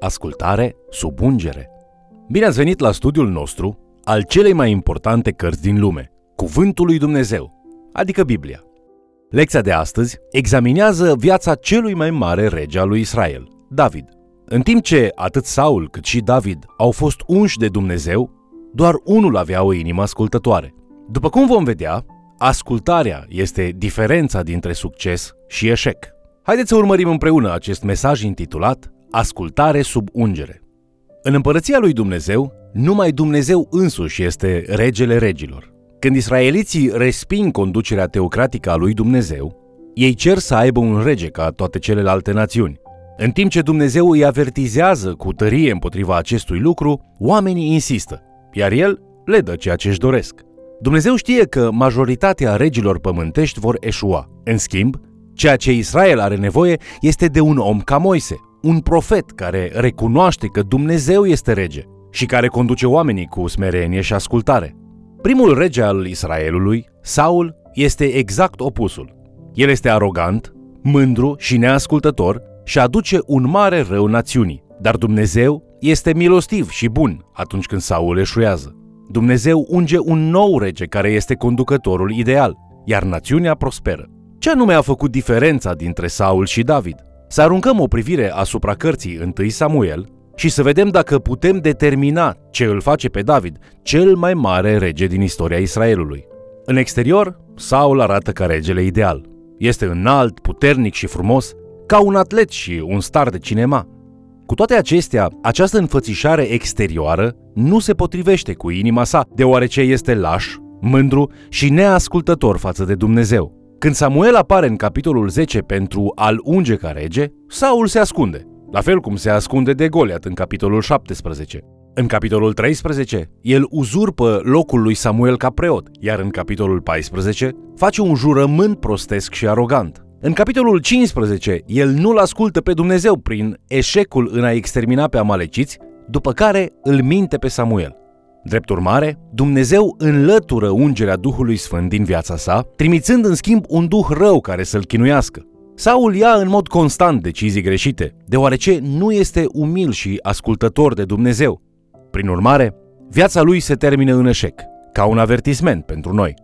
Ascultare sub ungere. Bine ați venit la studiul nostru al celei mai importante cărți din lume, Cuvântul lui Dumnezeu, adică Biblia. Lecția de astăzi examinează viața celui mai mare rege al lui Israel, David. În timp ce atât Saul cât și David au fost unși de Dumnezeu, doar unul avea o inimă ascultătoare. După cum vom vedea, ascultarea este diferența dintre succes și eșec. Haideți să urmărim împreună acest mesaj intitulat Ascultare sub ungere. În împărăția lui Dumnezeu, numai Dumnezeu însuși este regele regilor. Când israeliții resping conducerea teocratică a lui Dumnezeu, ei cer să aibă un rege ca toate celelalte națiuni. În timp ce Dumnezeu îi avertizează cu tărie împotriva acestui lucru, oamenii insistă, iar el le dă ceea ce își doresc. Dumnezeu știe că majoritatea regilor pământești vor eșua. În schimb, ceea ce Israel are nevoie este de un om ca Moise, un profet care recunoaște că Dumnezeu este rege și care conduce oamenii cu smerenie și ascultare. Primul rege al Israelului, Saul, este exact opusul. El este arogant, mândru și neascultător și aduce un mare rău națiunii. Dar Dumnezeu este milostiv și bun atunci când Saul eșuează. Dumnezeu unge un nou rege care este conducătorul ideal, iar națiunea prosperă. Ce anume a făcut diferența dintre Saul și David? Să aruncăm o privire asupra cărții 1 Samuel și să vedem dacă putem determina ce îl face pe David, cel mai mare rege din istoria Israelului. În exterior, Saul arată ca regele ideal. Este înalt, puternic și frumos, ca un atlet și un star de cinema. Cu toate acestea, această înfățișare exterioară nu se potrivește cu inima sa, deoarece este laș, mândru și neascultător față de Dumnezeu. Când Samuel apare în capitolul 10 pentru a-l unge ca rege, Saul se ascunde, la fel cum se ascunde de Goliat în capitolul 17. În capitolul 13, el uzurpă locul lui Samuel ca preot, iar în capitolul 14 face un jurământ prostesc și arogant. În capitolul 15, el nu-l ascultă pe Dumnezeu prin eșecul în a extermina pe amaleciți, după care îl minte pe Samuel. Drept urmare, Dumnezeu înlătură ungerea Duhului Sfânt din viața sa, trimițând în schimb un duh rău care să-l chinuiască. Saul ia în mod constant decizii greșite, deoarece nu este umil și ascultător de Dumnezeu. Prin urmare, viața lui se termină în eșec, ca un avertisment pentru noi.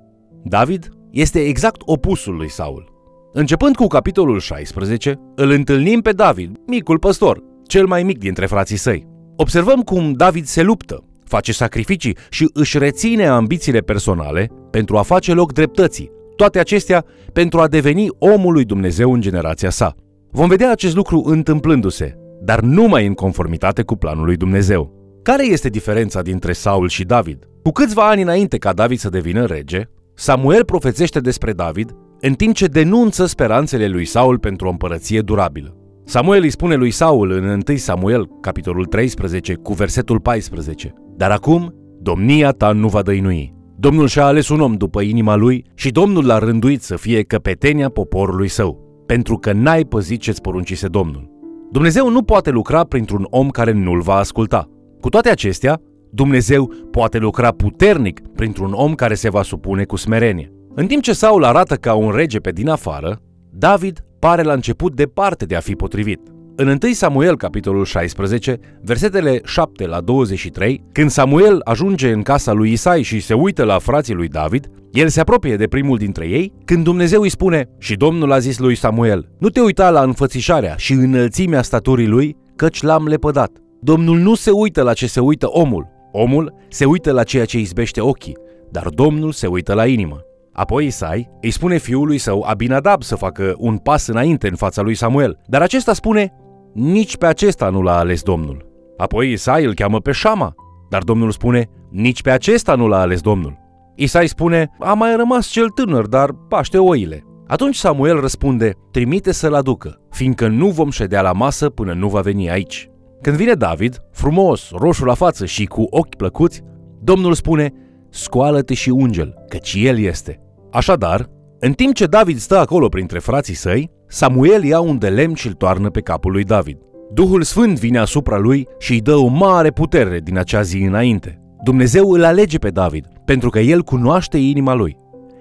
David este exact opusul lui Saul. Începând cu capitolul 16, îl întâlnim pe David, micul păstor, cel mai mic dintre frații săi. Observăm cum David se luptă, face sacrificii și își reține ambițiile personale pentru a face loc dreptății, toate acestea pentru a deveni omul lui Dumnezeu în generația sa. Vom vedea acest lucru întâmplându-se, dar numai în conformitate cu planul lui Dumnezeu. Care este diferența dintre Saul și David? Cu câțiva ani înainte ca David să devină rege, Samuel profețește despre David, în timp ce denunță speranțele lui Saul pentru o împărăție durabilă. Samuel îi spune lui Saul în 1 Samuel, capitolul 13, cu versetul 14, Dar acum, domnia ta nu va dăinui. Domnul și-a ales un om după inima lui și Domnul l-a rânduit să fie căpetenia poporului său, pentru că n-ai păzit ce-ți poruncise Domnul. Dumnezeu nu poate lucra printr-un om care nu-l va asculta. Cu toate acestea, Dumnezeu poate lucra puternic printr-un om care se va supune cu smerenie. În timp ce Saul arată ca un rege pe din afară, David pare la început departe de a fi potrivit. În 1 Samuel, capitolul 16, versetele 7 la 23, când Samuel ajunge în casa lui Isai și se uită la frații lui David, el se apropie de primul dintre ei, când Dumnezeu îi spune Și Domnul a zis lui Samuel, nu te uita la înfățișarea și înălțimea staturii lui, căci l-am lepădat. Domnul nu se uită la ce se uită omul, omul se uită la ceea ce izbește ochii, dar Domnul se uită la inimă. Apoi Isai îi spune fiului său Abinadab să facă un pas înainte în fața lui Samuel, dar acesta spune, nici pe acesta nu l-a ales Domnul. Apoi Isai îl cheamă pe Shama, dar Domnul spune, nici pe acesta nu l-a ales Domnul. Isai spune, a mai rămas cel tânăr, dar paște oile. Atunci Samuel răspunde, trimite să-l aducă, fiindcă nu vom ședea la masă până nu va veni aici. Când vine David, frumos, roșu la față și cu ochi plăcuți, Domnul spune, scoală-te și ungel, căci el este. Așadar, în timp ce David stă acolo printre frații săi, Samuel ia un de lemn și îl toarnă pe capul lui David. Duhul Sfânt vine asupra lui și îi dă o mare putere din acea zi înainte. Dumnezeu îl alege pe David, pentru că el cunoaște inima lui.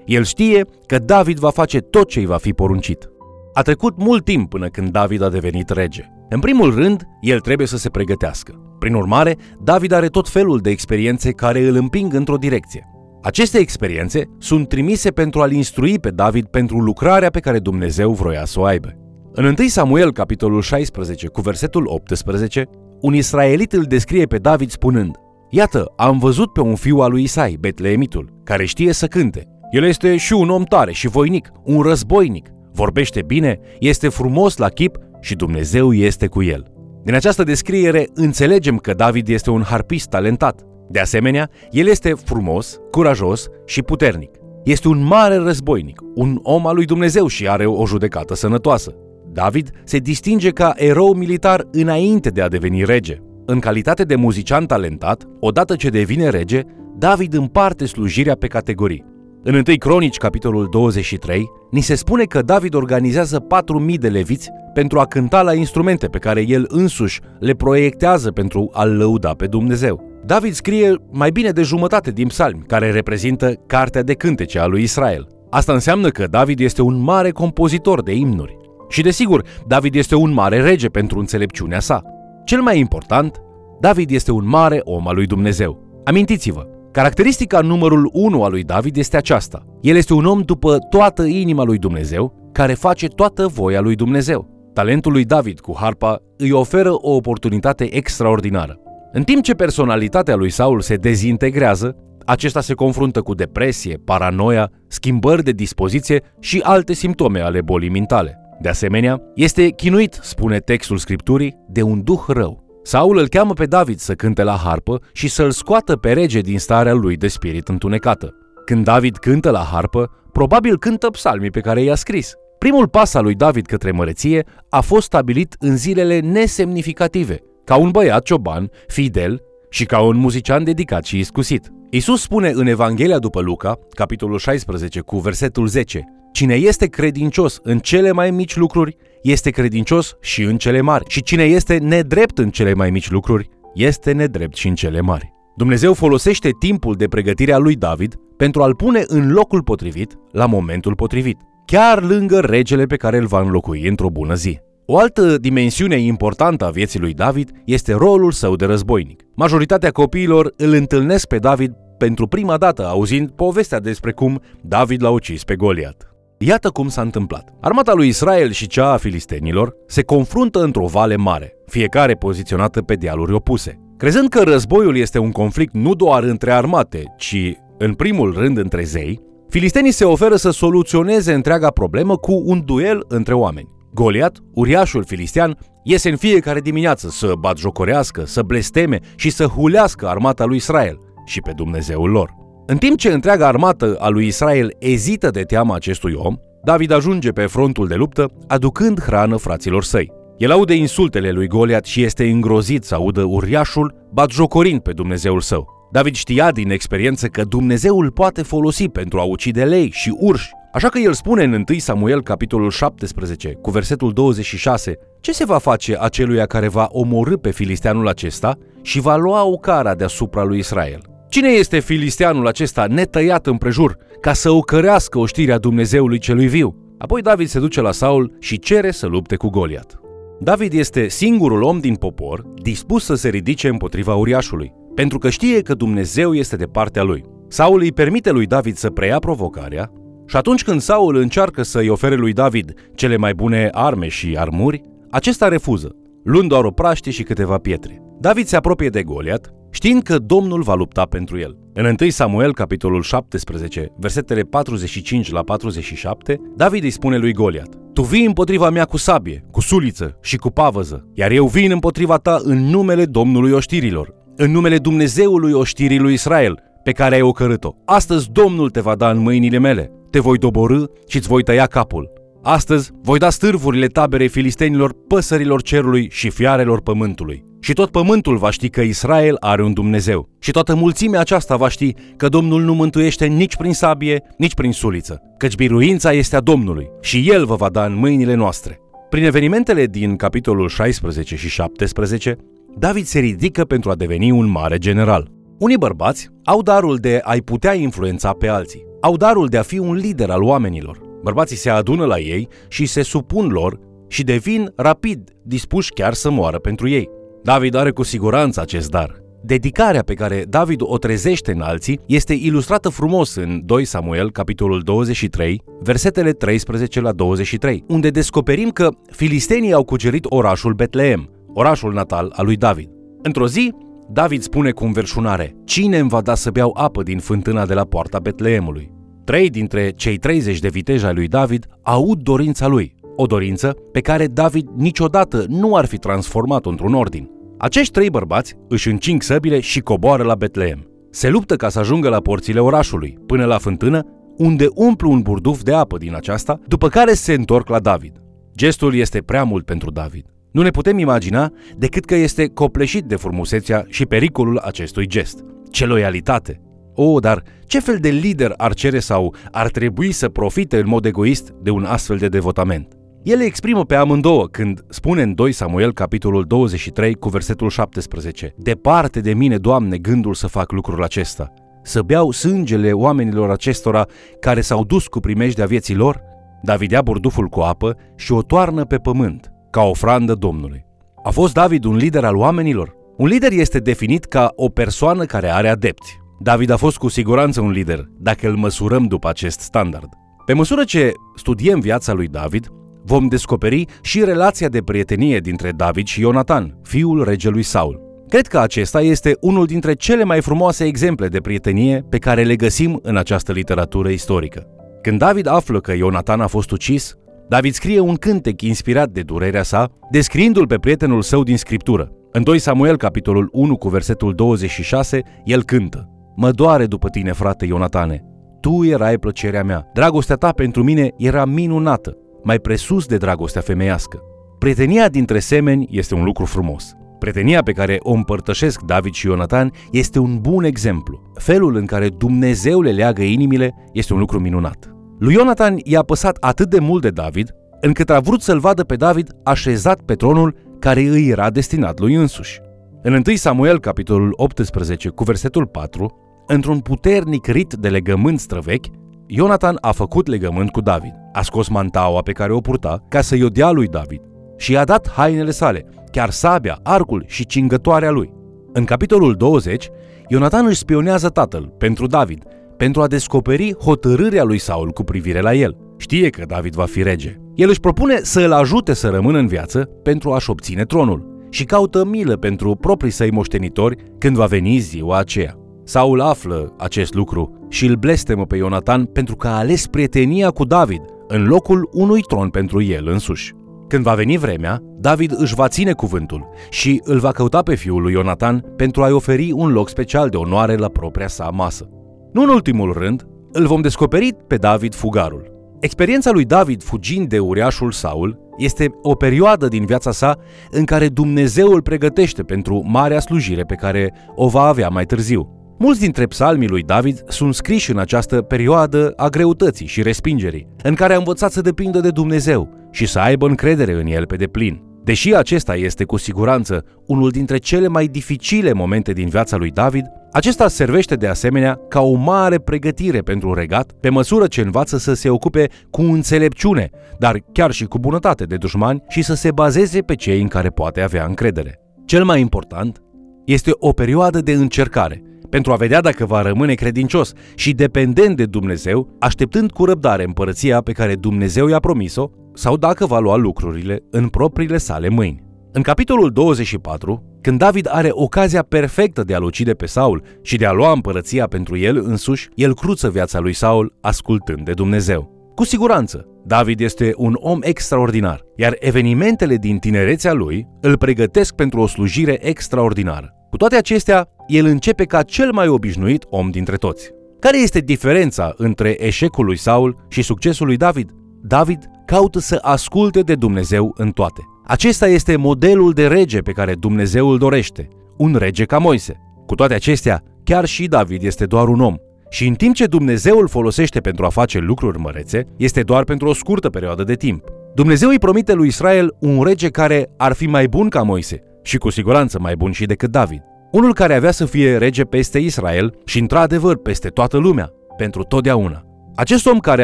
El știe că David va face tot ce îi va fi poruncit. A trecut mult timp până când David a devenit rege. În primul rând, el trebuie să se pregătească. Prin urmare, David are tot felul de experiențe care îl împing într-o direcție. Aceste experiențe sunt trimise pentru a-l instrui pe David pentru lucrarea pe care Dumnezeu vroia să o aibă. În 1 Samuel, capitolul 16, cu versetul 18, un israelit îl descrie pe David spunând Iată, am văzut pe un fiu al lui Isai, Betleemitul, care știe să cânte. El este și un om tare și voinic, un războinic. Vorbește bine, este frumos la chip și Dumnezeu este cu el. Din această descriere înțelegem că David este un harpist talentat. De asemenea, el este frumos, curajos și puternic. Este un mare războinic, un om al lui Dumnezeu și are o judecată sănătoasă. David se distinge ca erou militar înainte de a deveni rege. În calitate de muzician talentat, odată ce devine rege, David împarte slujirea pe categorii. În 1 Cronici, capitolul 23, ni se spune că David organizează 4.000 de leviți pentru a cânta la instrumente pe care el însuși le proiectează pentru a-L lăuda pe Dumnezeu. David scrie mai bine de jumătate din psalmi, care reprezintă cartea de cântece a lui Israel. Asta înseamnă că David este un mare compozitor de imnuri. Și desigur, David este un mare rege pentru înțelepciunea sa. Cel mai important, David este un mare om al lui Dumnezeu. Amintiți-vă, caracteristica numărul 1 a lui David este aceasta. El este un om după toată inima lui Dumnezeu, care face toată voia lui Dumnezeu. Talentul lui David cu harpa îi oferă o oportunitate extraordinară. În timp ce personalitatea lui Saul se dezintegrează, acesta se confruntă cu depresie, paranoia, schimbări de dispoziție și alte simptome ale bolii mentale. De asemenea, este chinuit, spune textul scripturii, de un duh rău. Saul îl cheamă pe David să cânte la harpă și să-l scoată pe rege din starea lui de spirit întunecată. Când David cântă la harpă, probabil cântă psalmii pe care i-a scris. Primul pas al lui David către măreție a fost stabilit în zilele nesemnificative, ca un băiat cioban, fidel și ca un muzician dedicat și iscusit. Isus spune în Evanghelia după Luca, capitolul 16, cu versetul 10, Cine este credincios în cele mai mici lucruri, este credincios și în cele mari. Și cine este nedrept în cele mai mici lucruri, este nedrept și în cele mari. Dumnezeu folosește timpul de pregătire a lui David pentru a-l pune în locul potrivit, la momentul potrivit, chiar lângă regele pe care îl va înlocui într-o bună zi. O altă dimensiune importantă a vieții lui David este rolul său de războinic. Majoritatea copiilor îl întâlnesc pe David pentru prima dată auzind povestea despre cum David l-a ucis pe Goliat. Iată cum s-a întâmplat. Armata lui Israel și cea a filistenilor se confruntă într-o vale mare, fiecare poziționată pe dealuri opuse. Crezând că războiul este un conflict nu doar între armate, ci în primul rând între zei, filistenii se oferă să soluționeze întreaga problemă cu un duel între oameni. Goliat, uriașul filistean, iese în fiecare dimineață să batjocorească, să blesteme și să hulească armata lui Israel și pe Dumnezeul lor. În timp ce întreaga armată a lui Israel ezită de teama acestui om, David ajunge pe frontul de luptă, aducând hrană fraților săi. El aude insultele lui Goliat și este îngrozit să audă uriașul batjocorind pe Dumnezeul său. David știa din experiență că Dumnezeu îl poate folosi pentru a ucide lei și urși Așa că el spune în 1 Samuel, capitolul 17, cu versetul 26, ce se va face aceluia care va omorâ pe filisteanul acesta și va lua o cara deasupra lui Israel? Cine este filisteanul acesta netăiat împrejur ca să ocărească oștirea Dumnezeului celui viu? Apoi David se duce la Saul și cere să lupte cu Goliat. David este singurul om din popor dispus să se ridice împotriva uriașului, pentru că știe că Dumnezeu este de partea lui. Saul îi permite lui David să preia provocarea și atunci când Saul încearcă să-i ofere lui David cele mai bune arme și armuri, acesta refuză, luând doar o praștie și câteva pietre. David se apropie de Goliat, știind că Domnul va lupta pentru el. În 1 Samuel, capitolul 17, versetele 45 la 47, David îi spune lui Goliat, Tu vii împotriva mea cu sabie, cu suliță și cu pavăză, iar eu vin împotriva ta în numele Domnului oștirilor, în numele Dumnezeului oștirii lui Israel, pe care ai ocărât-o. Astăzi Domnul te va da în mâinile mele te voi doborâ și îți voi tăia capul. Astăzi voi da stârvurile taberei filistenilor, păsărilor cerului și fiarelor pământului. Și tot pământul va ști că Israel are un Dumnezeu. Și toată mulțimea aceasta va ști că Domnul nu mântuiește nici prin sabie, nici prin suliță, căci biruința este a Domnului și El vă va da în mâinile noastre. Prin evenimentele din capitolul 16 și 17, David se ridică pentru a deveni un mare general. Unii bărbați au darul de a-i putea influența pe alții au darul de a fi un lider al oamenilor. Bărbații se adună la ei și se supun lor și devin rapid dispuși chiar să moară pentru ei. David are cu siguranță acest dar. Dedicarea pe care David o trezește în alții este ilustrată frumos în 2 Samuel, capitolul 23, versetele 13 la 23, unde descoperim că filistenii au cucerit orașul Betleem, orașul natal al lui David. Într-o zi, David spune cu înverșunare, Cine îmi va da să beau apă din fântâna de la poarta Betleemului? Trei dintre cei 30 de viteji ai lui David aud dorința lui, o dorință pe care David niciodată nu ar fi transformat-o într-un ordin. Acești trei bărbați își încing săbile și coboară la Betleem. Se luptă ca să ajungă la porțile orașului, până la fântână, unde umplu un burduf de apă din aceasta, după care se întorc la David. Gestul este prea mult pentru David. Nu ne putem imagina decât că este copleșit de frumusețea și pericolul acestui gest. Ce loialitate! O, oh, dar ce fel de lider ar cere sau ar trebui să profite în mod egoist de un astfel de devotament? El le exprimă pe amândouă când spune în 2 Samuel capitolul 23 cu versetul 17 Departe de mine, Doamne, gândul să fac lucrul acesta, să beau sângele oamenilor acestora care s-au dus cu primejdea vieții lor? David ia burduful cu apă și o toarnă pe pământ, ca ofrandă Domnului. A fost David un lider al oamenilor? Un lider este definit ca o persoană care are adepți. David a fost cu siguranță un lider, dacă îl măsurăm după acest standard. Pe măsură ce studiem viața lui David, vom descoperi și relația de prietenie dintre David și Ionatan, fiul regelui Saul. Cred că acesta este unul dintre cele mai frumoase exemple de prietenie pe care le găsim în această literatură istorică. Când David află că Ionatan a fost ucis, David scrie un cântec inspirat de durerea sa, descriindu-l pe prietenul său din scriptură. În 2 Samuel, capitolul 1, cu versetul 26, el cântă Mă doare după tine, frate Ionatane. Tu erai plăcerea mea. Dragostea ta pentru mine era minunată mai presus de dragostea femeiască. Prietenia dintre semeni este un lucru frumos. Prietenia pe care o împărtășesc David și Ionatan este un bun exemplu. Felul în care Dumnezeu le leagă inimile este un lucru minunat. Lui Ionatan i-a păsat atât de mult de David, încât a vrut să-l vadă pe David așezat pe tronul care îi era destinat lui însuși. În 1 Samuel, capitolul 18, cu versetul 4, într-un puternic rit de legământ străvechi, Ionatan a făcut legământ cu David, a scos mantaua pe care o purta ca să-i o dea lui David și i-a dat hainele sale, chiar sabia, arcul și cingătoarea lui. În capitolul 20, Ionatan își spionează tatăl pentru David, pentru a descoperi hotărârea lui Saul cu privire la el. Știe că David va fi rege. El își propune să îl ajute să rămână în viață pentru a-și obține tronul și caută milă pentru proprii săi moștenitori când va veni ziua aceea. Saul află acest lucru și îl blestemă pe Ionatan pentru că a ales prietenia cu David în locul unui tron pentru el însuși. Când va veni vremea, David își va ține cuvântul și îl va căuta pe fiul lui Ionatan pentru a-i oferi un loc special de onoare la propria sa masă. Nu în ultimul rând, îl vom descoperi pe David fugarul. Experiența lui David fugind de uriașul Saul este o perioadă din viața sa în care Dumnezeu îl pregătește pentru marea slujire pe care o va avea mai târziu. Mulți dintre psalmii lui David sunt scriși în această perioadă a greutății și respingerii, în care a învățat să depindă de Dumnezeu și să aibă încredere în El pe deplin. Deși acesta este cu siguranță unul dintre cele mai dificile momente din viața lui David, acesta servește de asemenea ca o mare pregătire pentru regat, pe măsură ce învață să se ocupe cu înțelepciune, dar chiar și cu bunătate de dușmani și să se bazeze pe cei în care poate avea încredere. Cel mai important este o perioadă de încercare, pentru a vedea dacă va rămâne credincios și dependent de Dumnezeu, așteptând cu răbdare împărăția pe care Dumnezeu i-a promis-o, sau dacă va lua lucrurile în propriile sale mâini. În capitolul 24, când David are ocazia perfectă de a-l ucide pe Saul și de a lua împărăția pentru el însuși, el cruță viața lui Saul ascultând de Dumnezeu. Cu siguranță, David este un om extraordinar, iar evenimentele din tinerețea lui îl pregătesc pentru o slujire extraordinară. Cu toate acestea, el începe ca cel mai obișnuit om dintre toți. Care este diferența între eșecul lui Saul și succesul lui David? David caută să asculte de Dumnezeu în toate. Acesta este modelul de rege pe care Dumnezeu îl dorește, un rege ca Moise. Cu toate acestea, chiar și David este doar un om. Și în timp ce Dumnezeu îl folosește pentru a face lucruri mărețe, este doar pentru o scurtă perioadă de timp. Dumnezeu îi promite lui Israel un rege care ar fi mai bun ca Moise și cu siguranță mai bun și decât David. Unul care avea să fie rege peste Israel și într-adevăr peste toată lumea, pentru totdeauna. Acest om care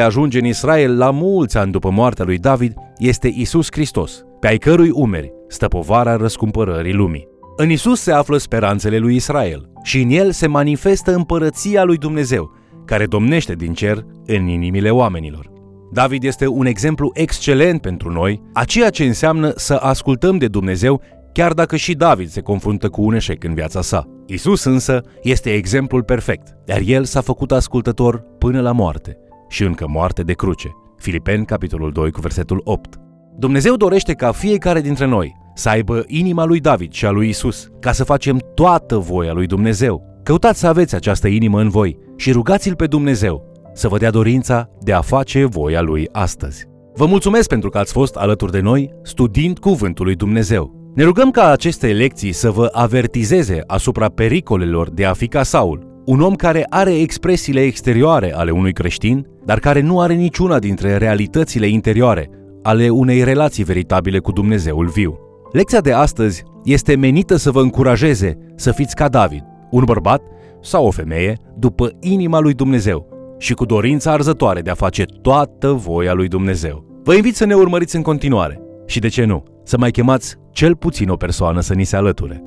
ajunge în Israel la mulți ani după moartea lui David este Isus Hristos, pe ai cărui umeri stă povara răscumpărării lumii. În Isus se află speranțele lui Israel și în el se manifestă împărăția lui Dumnezeu, care domnește din cer în inimile oamenilor. David este un exemplu excelent pentru noi a ceea ce înseamnă să ascultăm de Dumnezeu chiar dacă și David se confruntă cu un eșec în viața sa. Isus însă este exemplul perfect, iar el s-a făcut ascultător până la moarte și încă moarte de cruce. Filipeni, capitolul 2, cu versetul 8. Dumnezeu dorește ca fiecare dintre noi să aibă inima lui David și a lui Isus, ca să facem toată voia lui Dumnezeu. Căutați să aveți această inimă în voi și rugați-L pe Dumnezeu să vă dea dorința de a face voia Lui astăzi. Vă mulțumesc pentru că ați fost alături de noi studiind Cuvântul lui Dumnezeu. Ne rugăm ca aceste lecții să vă avertizeze asupra pericolelor de a fi ca Saul, un om care are expresiile exterioare ale unui creștin, dar care nu are niciuna dintre realitățile interioare ale unei relații veritabile cu Dumnezeul viu. Lecția de astăzi este menită să vă încurajeze să fiți ca David, un bărbat sau o femeie după inima lui Dumnezeu și cu dorința arzătoare de a face toată voia lui Dumnezeu. Vă invit să ne urmăriți în continuare și, de ce nu, să mai chemați cel puțin o persoană să ni se alăture.